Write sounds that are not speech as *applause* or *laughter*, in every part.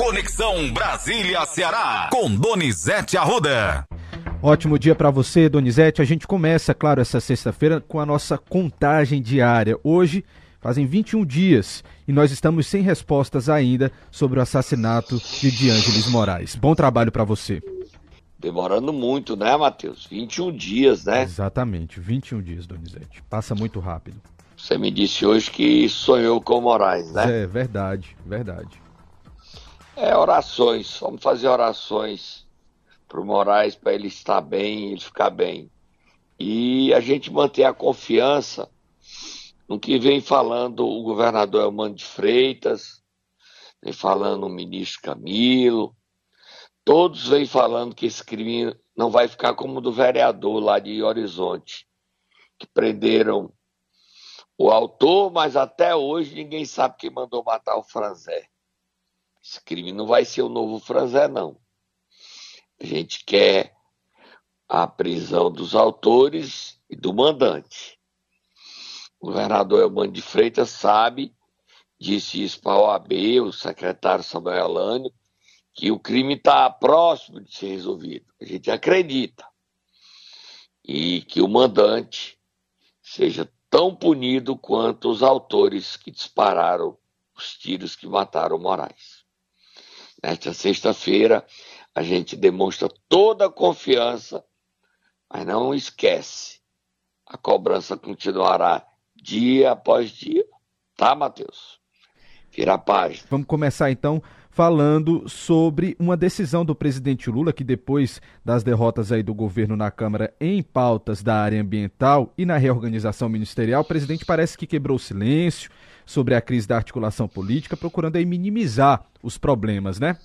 Conexão Brasília-Ceará, com Donizete Arruda. Ótimo dia para você, Donizete. A gente começa, claro, essa sexta-feira com a nossa contagem diária. Hoje fazem 21 dias e nós estamos sem respostas ainda sobre o assassinato de Diângeles Moraes. Bom trabalho para você. Demorando muito, né, Matheus? 21 dias, né? Exatamente, 21 dias, Donizete. Passa muito rápido. Você me disse hoje que sonhou com o Moraes, né? É, verdade, verdade. É, orações. Vamos fazer orações pro Moraes para ele estar bem, ele ficar bem. E a gente manter a confiança no que vem falando o governador Elmano de Freitas, vem falando o ministro Camilo, todos vêm falando que esse crime não vai ficar como o do vereador lá de Horizonte, que prenderam o autor, mas até hoje ninguém sabe quem mandou matar o Franzé. Esse crime não vai ser o novo Franzé, não. A gente quer a prisão dos autores e do mandante. O governador Elmano de Freitas sabe, disse isso para a OAB, o secretário Samuel Alânio, que o crime está próximo de ser resolvido. A gente acredita. E que o mandante seja tão punido quanto os autores que dispararam os tiros que mataram Moraes. Nesta sexta-feira, a gente demonstra toda a confiança, mas não esquece, a cobrança continuará dia após dia. Tá, Matheus? Vira a página. Vamos começar então falando sobre uma decisão do presidente Lula que depois das derrotas aí do governo na Câmara em pautas da área ambiental e na reorganização ministerial, o presidente parece que quebrou silêncio sobre a crise da articulação política, procurando aí minimizar os problemas, né?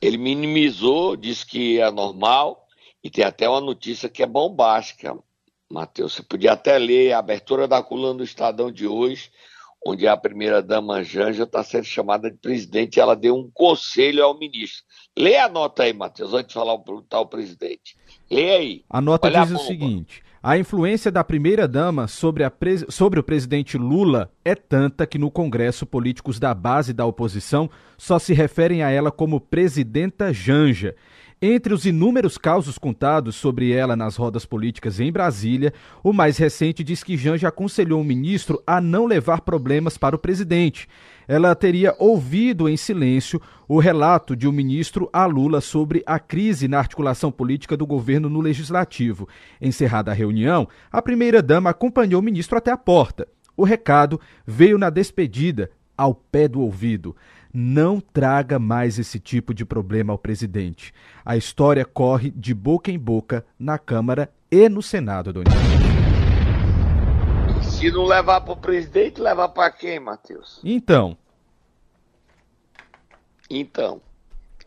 Ele minimizou, disse que é normal e tem até uma notícia que é bombástica, Matheus. Você podia até ler a abertura da coluna do Estadão de hoje onde a primeira-dama Janja está sendo chamada de presidente e ela deu um conselho ao ministro. Lê a nota aí, Matheus, antes de falar o tal presidente. Lê aí. A nota Olha diz a o seguinte: a influência da primeira-dama sobre, sobre o presidente Lula é tanta que no Congresso políticos da base da oposição só se referem a ela como presidenta Janja. Entre os inúmeros causos contados sobre ela nas rodas políticas em Brasília, o mais recente diz que Janja aconselhou o ministro a não levar problemas para o presidente. Ela teria ouvido em silêncio o relato de um ministro a Lula sobre a crise na articulação política do governo no legislativo. Encerrada a reunião, a primeira-dama acompanhou o ministro até a porta. O recado veio na despedida, ao pé do ouvido não traga mais esse tipo de problema ao presidente. A história corre de boca em boca na Câmara e no Senado, Doni. Se não levar para o presidente, levar para quem, Matheus? Então. Então.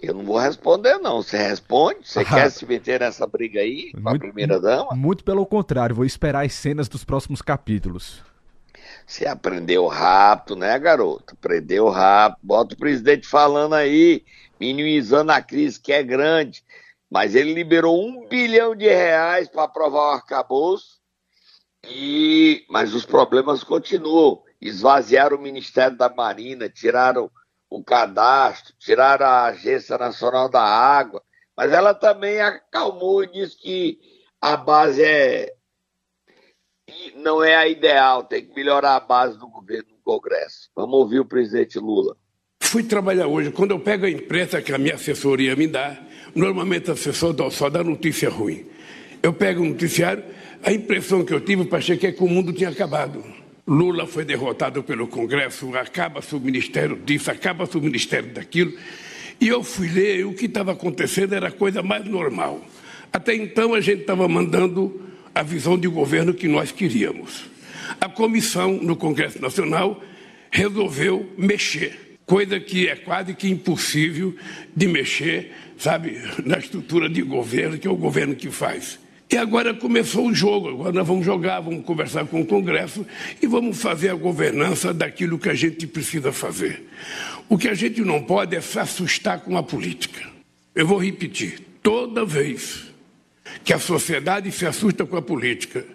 Eu não vou responder, não. Você responde? Você ah, *laughs* quer se meter nessa briga aí com a primeira dama? Muito pelo contrário, vou esperar as cenas dos próximos capítulos. Você aprendeu rápido, né, garoto? Aprendeu rápido. Bota o presidente falando aí, minimizando a crise que é grande. Mas ele liberou um bilhão de reais para aprovar o arcabouço. E... Mas os problemas continuam. Esvaziaram o Ministério da Marina, tiraram o cadastro, tiraram a Agência Nacional da Água. Mas ela também acalmou e disse que a base é não é a ideal, tem que melhorar a base do governo no Congresso. Vamos ouvir o presidente Lula. Fui trabalhar hoje, quando eu pego a imprensa que a minha assessoria me dá, normalmente o assessor só dá notícia ruim. Eu pego o noticiário, a impressão que eu tive, achei que é que o mundo tinha acabado. Lula foi derrotado pelo Congresso, acaba-se o ministério disso, acaba-se o ministério daquilo. E eu fui ler e o que estava acontecendo era a coisa mais normal. Até então a gente estava mandando a visão de governo que nós queríamos. A comissão no Congresso Nacional resolveu mexer, coisa que é quase que impossível de mexer, sabe, na estrutura de governo, que é o governo que faz. E agora começou o jogo, agora nós vamos jogar, vamos conversar com o Congresso e vamos fazer a governança daquilo que a gente precisa fazer. O que a gente não pode é se assustar com a política. Eu vou repetir, toda vez que a sociedade se assusta com a política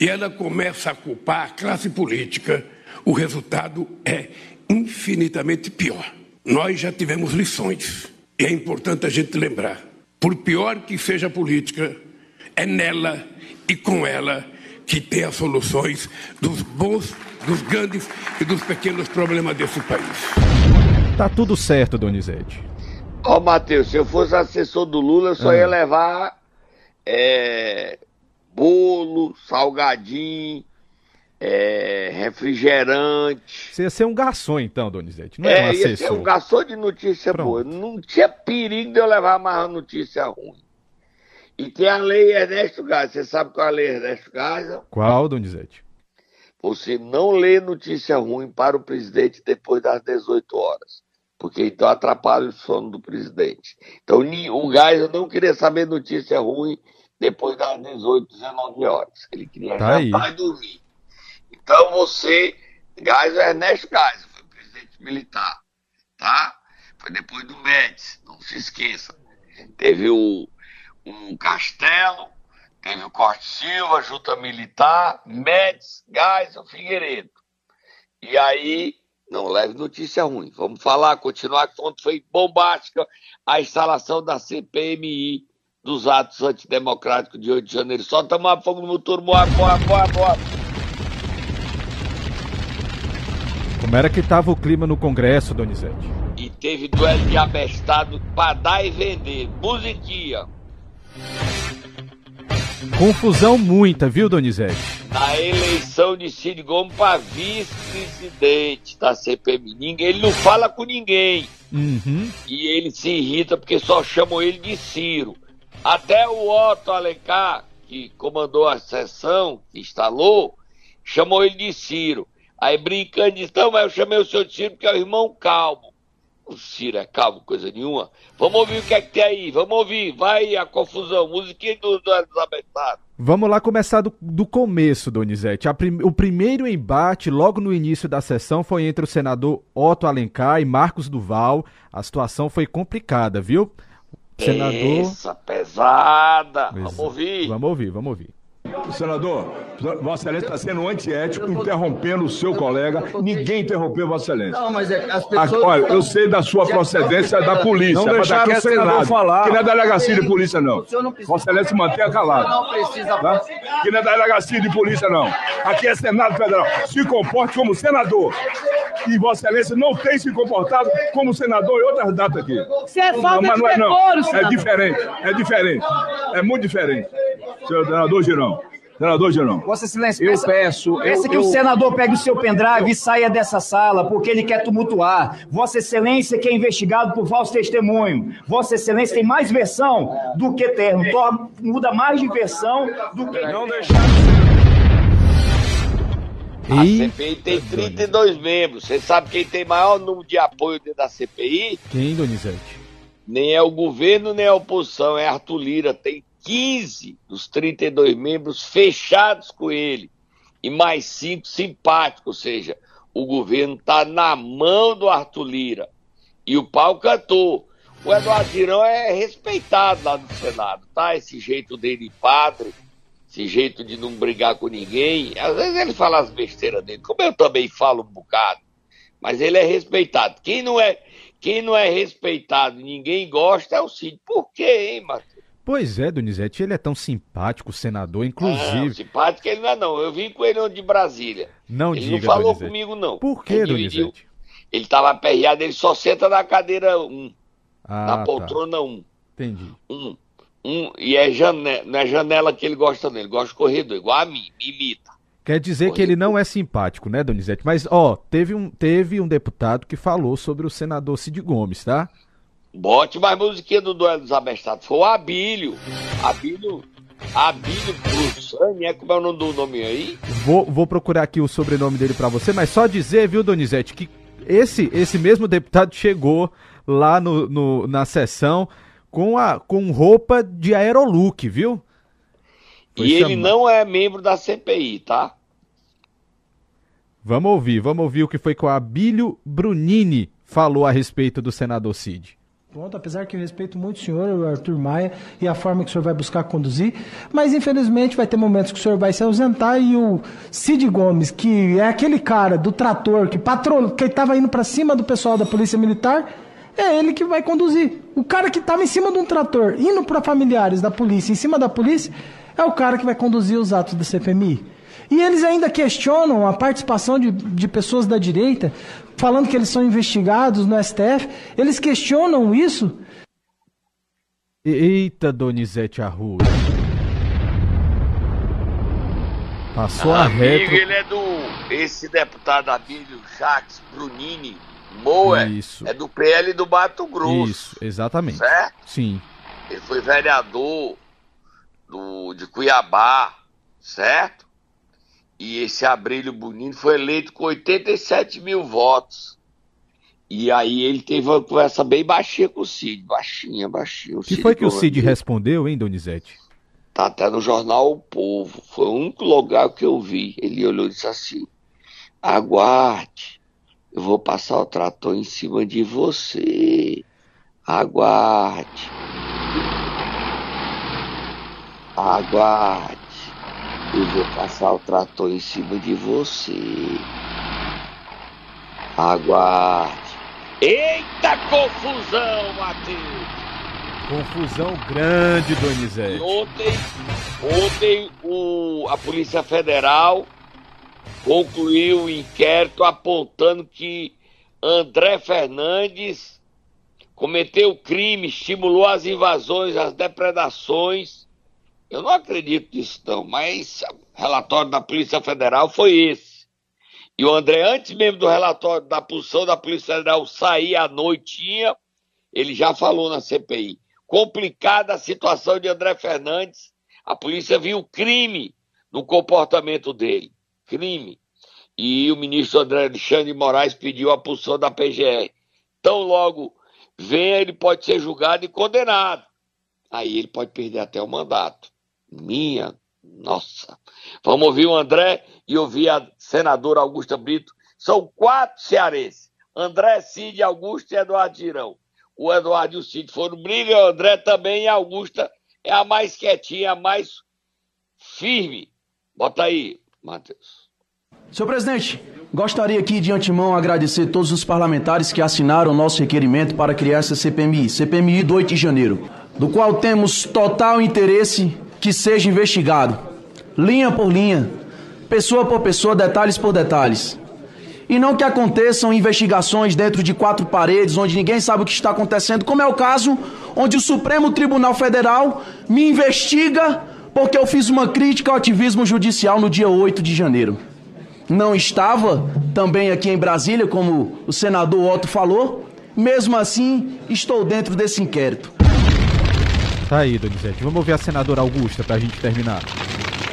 e ela começa a culpar a classe política, o resultado é infinitamente pior. nós já tivemos lições. E é importante a gente lembrar. Por pior que seja a política, é nela e com ela que tem as soluções dos bons, dos grandes e dos pequenos problemas desse país. Tá tudo certo, Donizete. Ó, oh, Matheus, se eu fosse assessor do Lula, eu só ah. ia levar é, bolo, salgadinho, é, refrigerante. Você ia ser um garçom, então, Donizete, não é, é um assessor. Ia ser um garçom de notícia Pronto. boa. Não tinha perigo de eu levar mais notícia ruim. E tem a lei Ernesto Gás. Você sabe qual é a lei Ernesto Gás? Qual, Donizete? Você não lê notícia ruim para o presidente depois das 18 horas. Porque então atrapalha o sono do presidente. Então o Gás não queria saber notícia ruim depois das 18, 19 horas. Ele queria tá jantar aí. e dormir. Então você, Gás é Ernesto Gás, foi presidente militar, tá? Foi depois do Médici, não se esqueça. Teve o, o Castelo, teve o Corte Silva, Junta Militar, Médici, Gás o Figueiredo. E aí, não leve notícia ruim. Vamos falar, continuar, que ontem foi bombástica a instalação da CPMI dos atos antidemocráticos de 8 de janeiro. Só tomar fogo no motor, moa, moa, moa, moa. Como era que estava o clima no Congresso, Donizete? E teve duelo de abestado para dar e vender. Musiquinha. Confusão muita, viu, Donizete? Na eleição de Cid Gomes para vice-presidente da CPMI. Ninguém, ele não fala com ninguém. Uhum. E ele se irrita porque só chamam ele de Ciro. Até o Otto Alencar, que comandou a sessão, que instalou, chamou ele de Ciro. Aí brincando, disse, não, mas eu chamei o seu Ciro porque é o irmão calmo. O Ciro é calmo, coisa nenhuma. Vamos ouvir o que é que tem aí, vamos ouvir, vai a confusão, musiquinha do, do Elizabethado. Vamos lá começar do, do começo, Donizete. Prim, o primeiro embate, logo no início da sessão, foi entre o senador Otto Alencar e Marcos Duval. A situação foi complicada, viu? Senador. Essa pesada. Vamos ouvir. Vamos ouvir, vamos ouvir. Senador, Vossa Excelência está sendo antiético, tô... interrompendo o seu colega. Ninguém interrompeu Vossa Excelência. Não, mas é, as pessoas. Olha, eu sei da sua procedência da polícia. Não deixaram o senador falar. Que não é delegacia de polícia, não. não Vossa Excelência mantenha calado. Não precisa. Tá? Que não é delegacia de polícia, não. Aqui é Senado Federal. Se comporte como senador. E Vossa Excelência não tem se comportado como senador em outras datas aqui. Você é falta não, de não é, não. É diferente. É diferente. É muito diferente. Senador Girão. Senador Girão. Vossa Excelência, eu peço. Peça eu, que eu... o senador pegue o seu pendrive e saia dessa sala, porque ele quer tumultuar. Vossa Excelência que é investigado por falso testemunho. Vossa Excelência tem mais versão do que termo. Muda mais de versão do que. Não deixar. A CPI tem 32 membros. Você sabe quem tem maior número de apoio dentro da CPI? Quem, Donizete? Nem é o governo, nem a oposição. É Arthur Lira. Tem 15 dos 32 membros fechados com ele e mais cinco simpáticos, ou seja, o governo está na mão do Arthur Lira. E o pau cantou. O Eduardo Girão é respeitado lá no Senado, tá? Esse jeito dele padre, esse jeito de não brigar com ninguém. Às vezes ele fala as besteiras dele, como eu também falo um bocado. Mas ele é respeitado. Quem não é, quem não é respeitado ninguém gosta é o Cid. Por quê, hein, Matheus? Pois é, Donizete, ele é tão simpático, senador, inclusive. Não, simpático ele não é, não. Eu vim com ele de Brasília. Não ele diga, não falou Donizete. comigo, não. Por que, Donizete? Ele estava aperreado, ele só senta na cadeira 1. Um, ah, na tá. poltrona 1. Um. Entendi. Um. Um, e é janela, não é janela que ele gosta, não. Ele gosta de corredor, igual a mim, me imita. Quer dizer corredor. que ele não é simpático, né, Donizete? Mas, ó, teve um, teve um deputado que falou sobre o senador Cid Gomes, tá? Bote mais musiquinha do duelo dos abestados. Foi o Abílio. Abílio. Abílio Brussani, é como é o nome do nome aí? Vou, vou procurar aqui o sobrenome dele para você, mas só dizer, viu, Donizete, que esse, esse mesmo deputado chegou lá no, no, na sessão com, a, com roupa de aerolook, viu? Foi e ele não é membro da CPI, tá? Vamos ouvir, vamos ouvir o que foi que o Abílio Brunini falou a respeito do senador Cid ponto, apesar que eu respeito muito o senhor, o Arthur Maia, e a forma que o senhor vai buscar conduzir, mas infelizmente vai ter momentos que o senhor vai se ausentar e o Cid Gomes, que é aquele cara do trator que patrol... que estava indo para cima do pessoal da Polícia Militar, é ele que vai conduzir. O cara que estava em cima de um trator, indo para familiares da polícia, em cima da polícia, é o cara que vai conduzir os atos da CPMI. E eles ainda questionam a participação de, de pessoas da direita, falando que eles são investigados no STF. Eles questionam isso. Eita, Donizete Arruda. Passou a Amigo, retro. ele é do. Esse deputado Abílio Jacques Brunini Moa Isso. é do PL do Mato Grosso. Isso, exatamente. Certo? Sim. Ele foi vereador do, de Cuiabá, certo? E esse Abrílio Bonino foi eleito com 87 mil votos. E aí ele teve uma conversa bem baixinha com o Cid, baixinha, baixinha. O que foi que o Cid respondeu, hein, Donizete? Tá até no jornal O Povo. Foi o único lugar que eu vi. Ele olhou e disse assim: Aguarde, eu vou passar o trator em cima de você. Aguarde. Aguarde. Eu vou passar o trator em cima de você. Aguarde. Eita confusão, Matheus! Confusão grande, Donizete. ontem, ontem o, a Polícia Federal concluiu o inquérito apontando que André Fernandes cometeu crime, estimulou as invasões, as depredações. Eu não acredito nisso não, mas o relatório da Polícia Federal foi esse. E o André, antes mesmo do relatório da posição da Polícia Federal sair à noitinha, ele já falou na CPI. Complicada a situação de André Fernandes. A polícia viu crime no comportamento dele. Crime. E o ministro André Alexandre de Moraes pediu a pulsão da PGR. Tão logo venha, ele pode ser julgado e condenado. Aí ele pode perder até o mandato. Minha nossa. Vamos ouvir o André e ouvir a senadora Augusta Brito. São quatro cearenses. André, Cid, Augusto e Eduardo Girão. O Eduardo e o Cid foram briga, o André também e a Augusta é a mais quietinha, a mais firme. Bota aí, Matheus. Senhor presidente, gostaria aqui de antemão agradecer todos os parlamentares que assinaram o nosso requerimento para criar essa CPMI, CPMI do 8 de janeiro, do qual temos total interesse que seja investigado, linha por linha, pessoa por pessoa, detalhes por detalhes. E não que aconteçam investigações dentro de quatro paredes, onde ninguém sabe o que está acontecendo, como é o caso onde o Supremo Tribunal Federal me investiga porque eu fiz uma crítica ao ativismo judicial no dia 8 de janeiro. Não estava também aqui em Brasília, como o senador Otto falou, mesmo assim estou dentro desse inquérito. Tá aí, Donizete. Vamos ouvir a senadora Augusta pra gente terminar.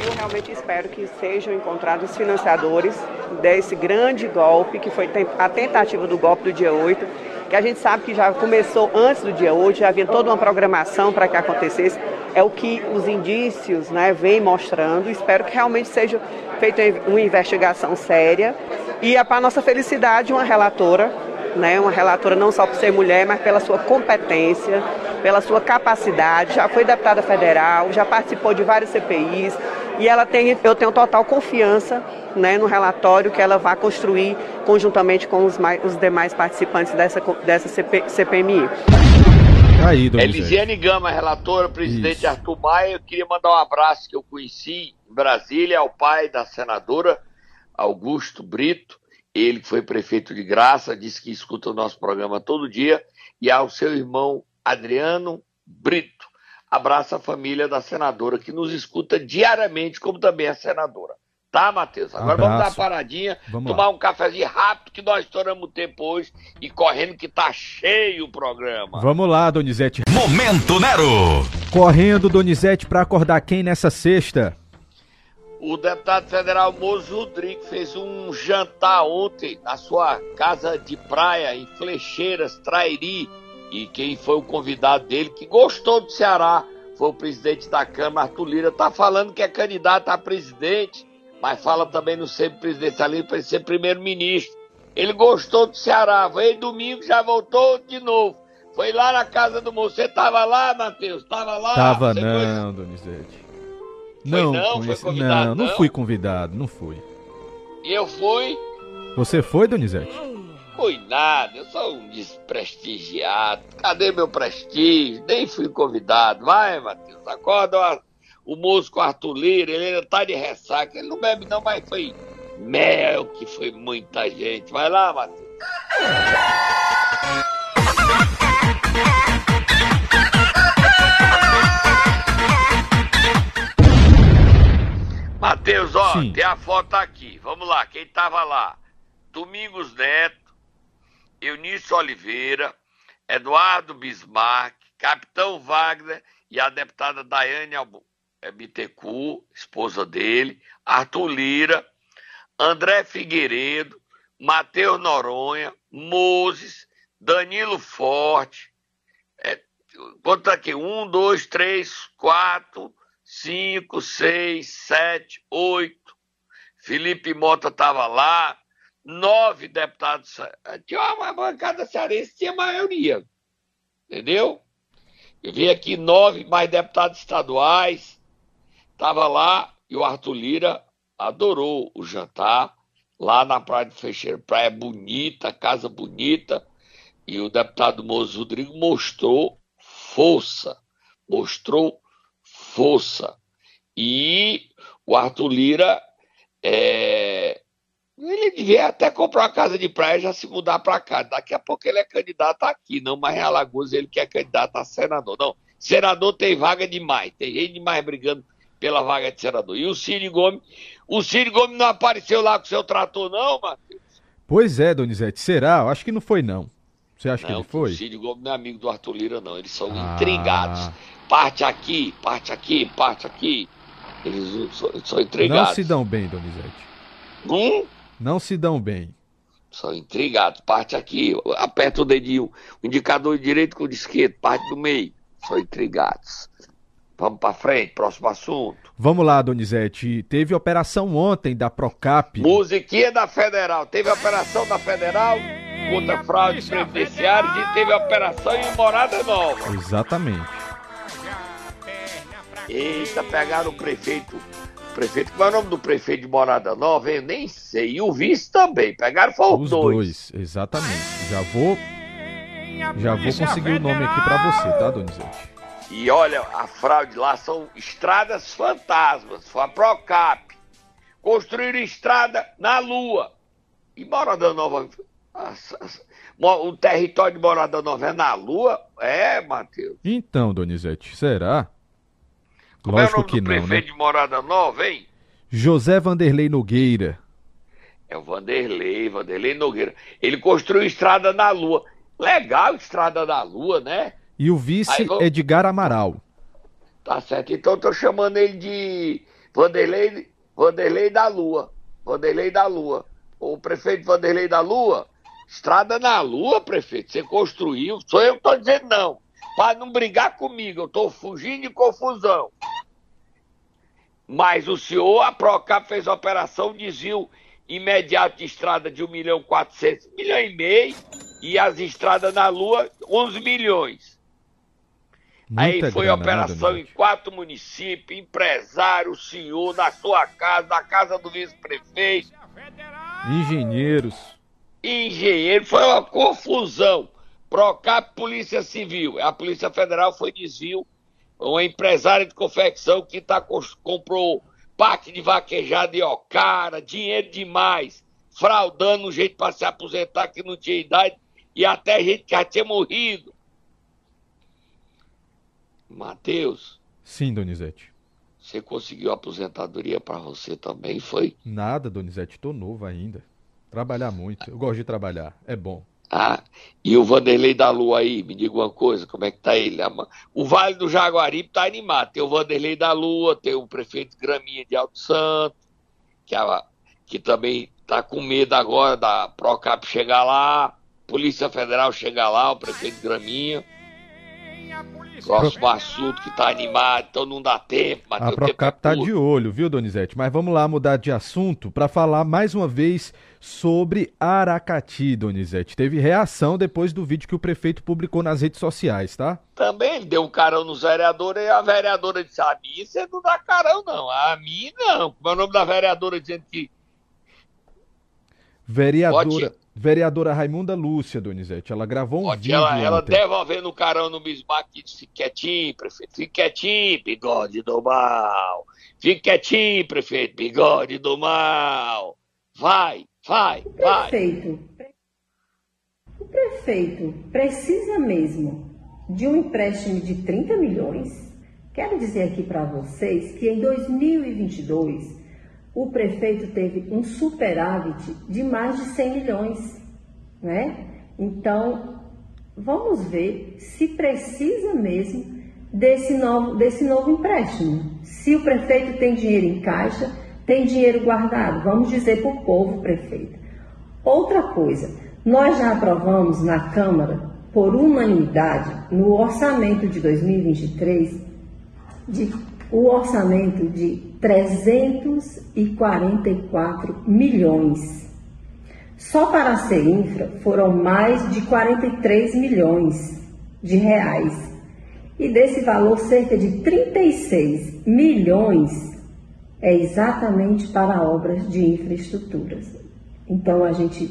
Eu realmente espero que sejam encontrados os financiadores desse grande golpe, que foi a tentativa do golpe do dia 8, que a gente sabe que já começou antes do dia 8, já havia toda uma programação para que acontecesse. É o que os indícios né, vêm mostrando. Espero que realmente seja feita uma investigação séria. E é para nossa felicidade, uma relatora, né, uma relatora não só por ser mulher, mas pela sua competência, pela sua capacidade, já foi deputada federal, já participou de vários CPIs e ela tem, eu tenho total confiança né, no relatório que ela vai construir conjuntamente com os, mais, os demais participantes dessa, dessa CP, CPMI. Tá aí, Donizete. Elisiane Gama, relatora, presidente Isso. Arthur Maia. Eu queria mandar um abraço que eu conheci em Brasília ao pai da senadora Augusto Brito, ele que foi prefeito de Graça, disse que escuta o nosso programa todo dia, e ao seu irmão Adriano Brito. Abraço a família da senadora que nos escuta diariamente, como também a senadora. Tá, Matheus? Agora vamos dar uma Abraço. paradinha, Vamos tomar lá. um cafezinho rápido, que nós estouramos o tempo hoje e correndo que tá cheio o programa. Vamos lá, Donizete. Momento Nero. Correndo, Donizete, pra acordar quem nessa sexta? O deputado federal Mozo Rodrigues fez um jantar ontem na sua casa de praia em Flecheiras, Trairi. E quem foi o convidado dele que gostou do Ceará foi o presidente da Câmara, Arthur Lira. Tá falando que é candidato a presidente, mas fala também no sempre presidencialismo para ser primeiro-ministro. Ele gostou do Ceará, veio domingo, já voltou de novo. Foi lá na casa do moço. Você tava lá, Matheus? Tava lá? Tava Você não, Donizete. Não, não? Foi convidado, não, não não? fui convidado, não fui. E eu fui. Você foi, Donizete? Fui nada, eu sou um desprestigiado. Cadê meu prestígio? Nem fui convidado. Vai, Matheus, acorda o, o moço com Arthur Lira, ele ainda tá de ressaca. Ele não bebe não, mas foi mel, que foi muita gente. Vai lá, Matheus. Matheus, ó, Sim. tem a foto aqui. Vamos lá, quem tava lá? Domingos Neto, Eunício Oliveira, Eduardo Bismarck, Capitão Wagner e a deputada Daiane eh, Bittencourt, esposa dele, Arthur Lira, André Figueiredo, Matheus Noronha, Moses, Danilo Forte, é, aqui, um, dois, três, quatro, cinco, seis, sete, oito. Felipe Mota estava lá, nove deputados. Tinha uma bancada cearense, tinha maioria. Entendeu? Eu vi aqui nove mais deputados estaduais. Estava lá e o Arthur Lira adorou o jantar lá na Praia de Fecheiro. Praia bonita, casa bonita. E o deputado Moço Rodrigo mostrou força. Mostrou força. E o Arthur Lira, é, ele devia até comprar uma casa de praia e já se mudar para cá. Daqui a pouco ele é candidato aqui, não mais em Alagoas, ele que é candidato a senador. Não, senador tem vaga demais, tem gente demais brigando pela vaga de senador. E o Ciro Gomes, o Ciro Gomes não apareceu lá com o seu trator, não, Matheus? Pois é, Donizete, será? Eu acho que não foi, não. Você acha que Não, ele foi? o Ciro Gomes não é amigo do Arthur Lira, não. Eles são Ah. intrigados. Parte aqui, parte aqui, parte aqui. Eles são, são Não intrigados. se dão bem, Donizete. Hum? Não se dão bem. São intrigados. Parte aqui, aperta o dedinho, o indicador direito com o de esquerdo, parte do meio. São intrigados. Vamos pra frente, próximo assunto. Vamos lá, Donizete. Teve operação ontem da Procap. Musiquinha da Federal. Teve operação da Federal contra fraudes previdenciárias e teve a operação em Morada Nova. Exatamente. Eita, pegaram o prefeito. Prefeito, como é o nome do prefeito de Morada Nova? Eu nem sei. E o vice também. Pegaram foram Os dois. dois, exatamente. Já vou. Já vou conseguir o nome aqui pra você, tá, Donizete? E olha, a fraude lá são estradas fantasmas. Foi a Procap. Construíram estrada na Lua. E Morada Nova. O território de Morada Nova é na Lua? É, Matheus. Então, Donizete, será? Como é o Lógico nome que do não, prefeito né? de Morada Nova, hein? José Vanderlei Nogueira. É o Vanderlei, Vanderlei Nogueira. Ele construiu estrada na Lua. Legal estrada na Lua, né? E o vice Aí, vou- Edgar Amaral. Tá certo. Então eu tô chamando ele de Vanderlei, Vanderlei da Lua. Vanderlei da Lua. O prefeito Vanderlei da Lua, estrada na Lua, prefeito. Você construiu. Sou eu que tô dizendo não. Para não brigar comigo, eu tô fugindo de confusão. Mas o senhor, a Procap fez a operação desvio imediato de estrada de 1 milhão e 400, 1 milhão e meio, e as estradas na Lua, 11 milhões. Aí Muita foi grana, né, operação em quatro municípios, empresário, senhor, na sua casa, na casa do vice-prefeito, Engenheiros. engenheiro, foi uma confusão. Procap, Polícia Civil, a Polícia Federal foi desvio, uma empresária de confecção que tá, comprou parte de vaquejada e ocara, dinheiro demais, fraudando um jeito para se aposentar que não tinha idade e até gente que já tinha morrido. Matheus, Sim, Donizete. você conseguiu aposentadoria para você também, foi? Nada, Donizete. Tô novo ainda. Trabalhar muito. Eu gosto de trabalhar. É bom. Ah, e o Vanderlei da Lua aí, me diga uma coisa, como é que tá ele? O Vale do Jaguaribe tá animado. Tem o Vanderlei da Lua, tem o prefeito Graminha de Alto Santo, que, a- que também tá com medo agora da Procap chegar lá, Polícia Federal chegar lá, o prefeito Graminha. Próximo assunto que tá animado, então não dá tempo. A Procap tá de olho, viu, Donizete? Mas vamos lá mudar de assunto para falar mais uma vez sobre Aracati, Donizete. Teve reação depois do vídeo que o prefeito publicou nas redes sociais, tá? Também deu um carão nos vereadores e a vereadora disse: A mim você não dá carão, não. A mim não. Como é o nome da vereadora dizendo que. Vereadora. Pode Vereadora Raimunda Lúcia, Donizete, ela gravou um Pode, vídeo Ela, ela devolvendo o carão no Bismarck e disse, quietinho, prefeito, fique quietinho, bigode do mal. Fique quietinho, prefeito, bigode do mal. Vai, vai, o vai. Prefeito, o prefeito precisa mesmo de um empréstimo de 30 milhões? Quero dizer aqui para vocês que em 2022 o prefeito teve um superávit de mais de 100 milhões, né? Então, vamos ver se precisa mesmo desse novo, desse novo empréstimo. Se o prefeito tem dinheiro em caixa, tem dinheiro guardado, vamos dizer para o povo, prefeito. Outra coisa, nós já aprovamos na Câmara, por unanimidade, no orçamento de 2023, de o orçamento de 344 milhões. Só para a CEINFRA foram mais de 43 milhões de reais. E desse valor, cerca de 36 milhões é exatamente para obras de infraestruturas. Então a gente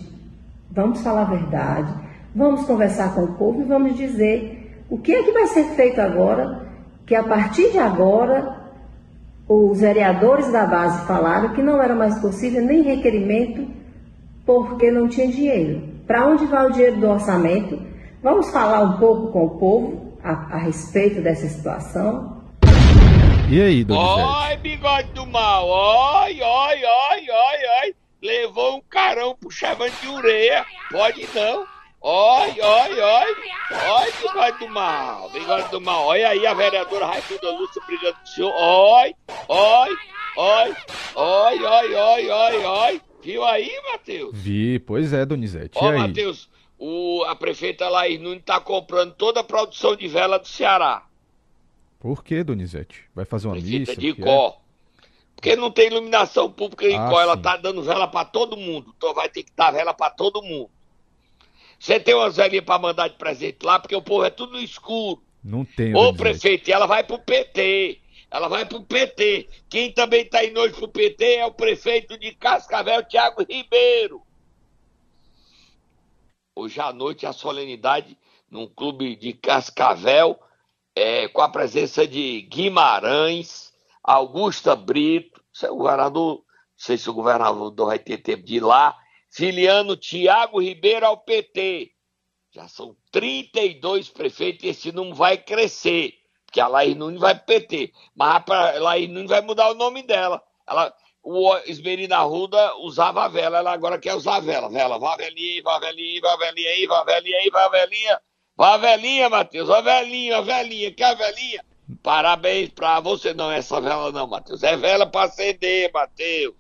vamos falar a verdade, vamos conversar com o povo e vamos dizer o que é que vai ser feito agora que a partir de agora os vereadores da base falaram que não era mais possível nem requerimento porque não tinha dinheiro. Para onde vai o dinheiro do orçamento? Vamos falar um pouco com o povo a, a respeito dessa situação. E aí, Donizete? Oi, bigode do mal, oi, oi, oi, oi, oi. Levou um carão pro chavante de ureia. Pode não. Oi, oi, oi. Oi, bigode do mal. Bigode do mal. Olha aí a vereadora Raimundo Lúcia brigando com o senhor. Oi, oi, oi. Oi, oi, oi, oi, oi. Viu aí, Matheus? Vi, pois é, Donizete. Ó, Matheus, o, a prefeita Laís Nunes tá comprando toda a produção de vela do Ceará. Por que, Donizete? Vai fazer uma prefeita missa? de Có. É? Porque não tem iluminação pública em ah, ela tá dando vela para todo mundo. Então vai ter que dar vela para todo mundo. Você tem umas velhinhas para mandar de presente lá, porque o povo é tudo no escuro. Não tem. Ô, prefeito, ela vai pro PT. Ela vai pro PT. Quem também tá indo hoje pro PT é o prefeito de Cascavel, Tiago Ribeiro. Hoje à noite a solenidade num clube de Cascavel, é, com a presença de Guimarães, Augusta Brito, o governador, não sei se o governador vai ter tempo de ir lá, filiando Tiago Ribeiro ao PT. Já são 32 prefeitos e esse número vai crescer, porque a Laís Nunes vai pro PT. Mas a Laís Nunes vai mudar o nome dela. Ela, o Esmerina Ruda usava a vela, ela agora quer usar a vela. Vela, vá velhinha, vá velhinha, vá velhinha aí, vá velhinha aí, vá velhinha. Vá velhinha, Matheus, vá velhinha, velhinha, quer velhinha? Parabéns pra você, não é essa vela não, Matheus. É vela pra acender, Matheus.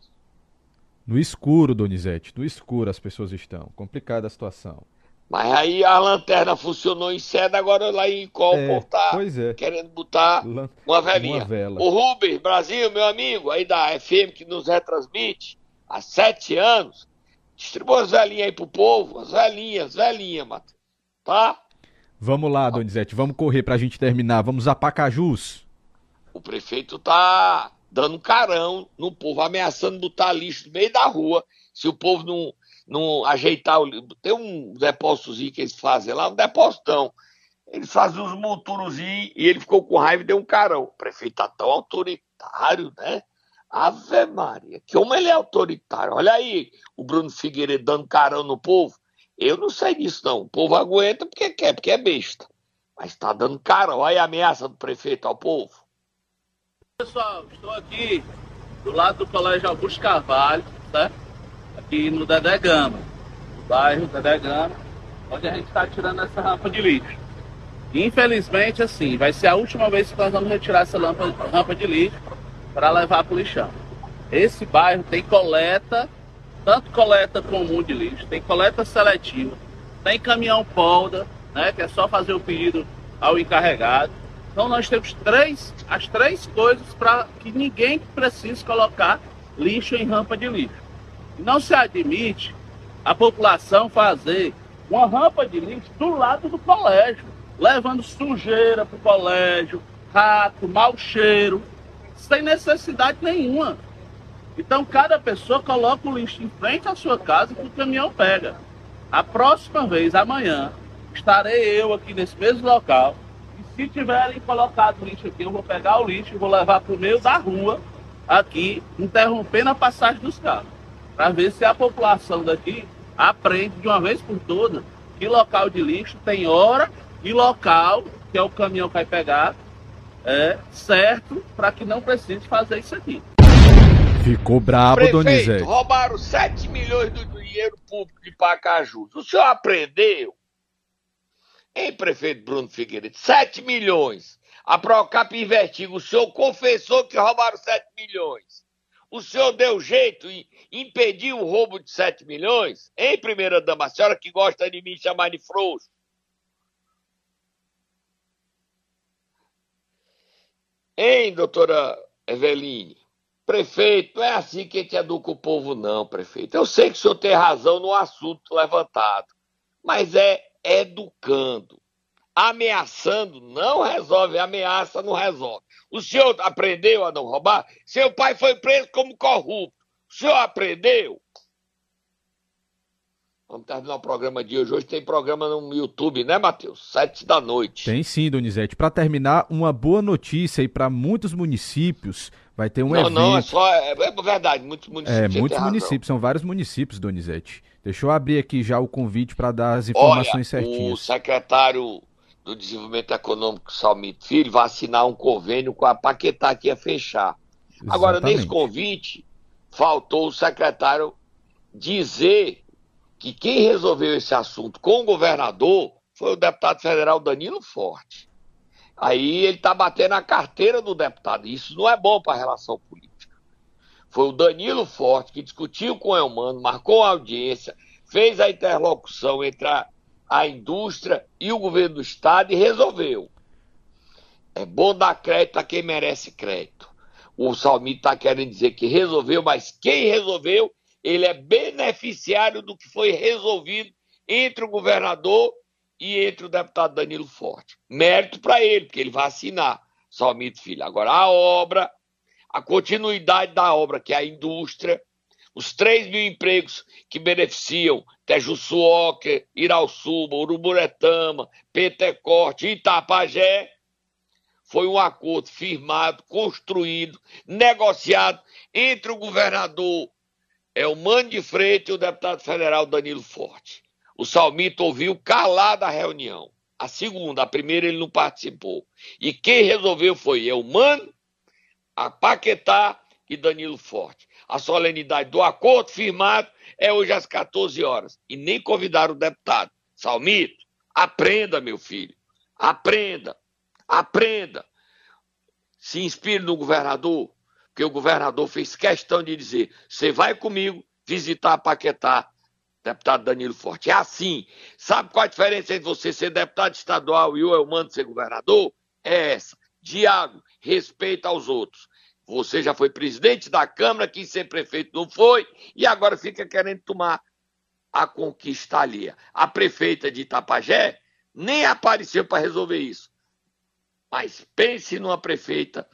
No escuro, Donizete, no escuro as pessoas estão. Complicada a situação. Mas aí a lanterna funcionou em seda, agora lá em qual é, tá pois é. querendo botar Lan... uma velhinha. Uma vela. O Rubens Brasil, meu amigo, aí da FM que nos retransmite há sete anos, distribua as velhinhas aí pro povo, as velhinhas, velhinhas, Matheus. Tá? Vamos lá, Donizete, vamos correr pra gente terminar. Vamos a Pacajus. O prefeito tá dando carão no povo, ameaçando botar lixo no meio da rua. Se o povo não, não ajeitar o Tem um depósitozinho que eles fazem lá, um depósito Eles fazem uns monturozinhos e ele ficou com raiva e deu um carão. O prefeito tá tão autoritário, né? Ave Maria, que como ele é autoritário. Olha aí o Bruno Figueiredo dando carão no povo. Eu não sei disso, não. O povo aguenta porque quer, porque é besta. Mas tá dando carão. Olha a ameaça do prefeito ao povo. Pessoal, estou aqui do lado do Colégio Augusto Carvalho, certo? Aqui no Dedé Gama, no bairro Dedé Gama, onde a gente está tirando essa rampa de lixo. Infelizmente, assim, vai ser a última vez que nós vamos retirar essa rampa, rampa de lixo para levar para o lixão. Esse bairro tem coleta, tanto coleta comum de lixo, tem coleta seletiva, tem caminhão polda, né, que é só fazer o pedido ao encarregado. Então nós temos três, as três coisas para que ninguém precise colocar lixo em rampa de lixo. Não se admite a população fazer uma rampa de lixo do lado do colégio, levando sujeira para o colégio, rato, mau cheiro, sem necessidade nenhuma. Então cada pessoa coloca o lixo em frente à sua casa que o caminhão pega. A próxima vez, amanhã, estarei eu aqui nesse mesmo local. E se tiverem colocado lixo aqui, eu vou pegar o lixo e vou levar para o meio da rua, aqui, interrompendo a passagem dos carros. Para ver se a população daqui aprende de uma vez por todas que local de lixo tem hora e local, que é o caminhão que vai pegar, é certo para que não precise fazer isso aqui. Ficou brabo, Prefeito, Donizete. roubaram 7 milhões do dinheiro público de Pacajus. O senhor aprendeu? Hein, prefeito Bruno Figueiredo? 7 milhões. A Procap investiga. O senhor confessou que roubaram 7 milhões. O senhor deu jeito em impedir o roubo de 7 milhões? Hein, primeira dama? A senhora que gosta de me chamar de frouxo. Hein, doutora Eveline? Prefeito, é assim que a gente educa o povo, não, prefeito. Eu sei que o senhor tem razão no assunto levantado, mas é educando. Ameaçando não resolve, ameaça não resolve. O senhor aprendeu a não roubar? Seu pai foi preso como corrupto. O senhor aprendeu? Vamos terminar o programa de hoje. Hoje tem programa no YouTube, né, Matheus? Sete da noite. Tem sim, Donizete. Para terminar, uma boa notícia aí para muitos municípios. Vai ter um não, evento. não, é só. É, é verdade, muitos municípios. É, muitos municípios, são vários municípios, Donizete. Deixa eu abrir aqui já o convite para dar as informações Olha, O certinhas. secretário do Desenvolvimento Econômico, Salmito Filho, vai assinar um convênio com a Paquetá que ia fechar. Agora, Exatamente. nesse convite, faltou o secretário dizer que quem resolveu esse assunto com o governador foi o deputado federal Danilo Forte. Aí ele está batendo a carteira do deputado. Isso não é bom para a relação política. Foi o Danilo Forte que discutiu com o Elmano, marcou a audiência, fez a interlocução entre a, a indústria e o governo do estado e resolveu. É bom dar crédito a quem merece crédito. O Salmito está querendo dizer que resolveu, mas quem resolveu, ele é beneficiário do que foi resolvido entre o governador e entre o deputado Danilo Forte. Mérito para ele, porque ele vai assinar, Salmito Filho. Agora, a obra, a continuidade da obra, que é a indústria, os 3 mil empregos que beneficiam Tejuçuoca, Irauçuba, Uruburetama, Pentecorte e Itapajé, foi um acordo firmado, construído, negociado entre o governador Elmano de Freitas e o deputado federal Danilo Forte. O Salmito ouviu calado a reunião. A segunda, a primeira ele não participou. E quem resolveu foi Elmano, a Paquetá e Danilo Forte. A solenidade do acordo firmado é hoje às 14 horas. E nem convidaram o deputado. Salmito, aprenda, meu filho. Aprenda. Aprenda. Se inspire no governador, porque o governador fez questão de dizer: você vai comigo visitar a Paquetá, deputado Danilo Forte. É assim. Sabe qual a diferença entre você ser deputado estadual e o Elmano ser governador? É essa. Diálogo, respeito aos outros. Você já foi presidente da Câmara, quis ser prefeito, não foi, e agora fica querendo tomar a conquista alheia. A prefeita de Itapajé nem apareceu para resolver isso. Mas pense numa prefeita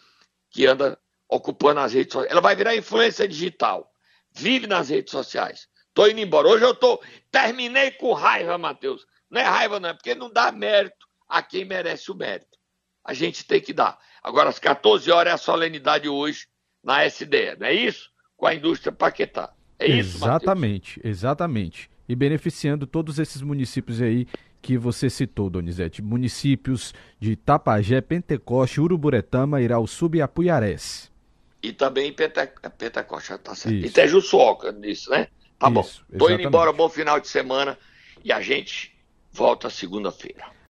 que anda ocupando as redes sociais. Ela vai virar influência digital. Vive nas redes sociais. Tô indo embora. Hoje eu tô. Terminei com raiva, Matheus. Não é raiva, não, é porque não dá mérito a quem merece o mérito. A gente tem que dar. Agora, às 14 horas é a solenidade hoje na SDE, não é isso? Com a indústria Paquetá. É isso? Exatamente, exatamente. E beneficiando todos esses municípios aí que você citou, Donizete. Municípios de Tapajé, Pentecoste, Uruburetama, Irauçuba e Apuiarés. E também Pente... Pentecoste, tá certo. Isso. E Tejuçuoca nisso, né? Tá bom. Isso, Tô indo embora, bom final de semana e a gente volta segunda-feira.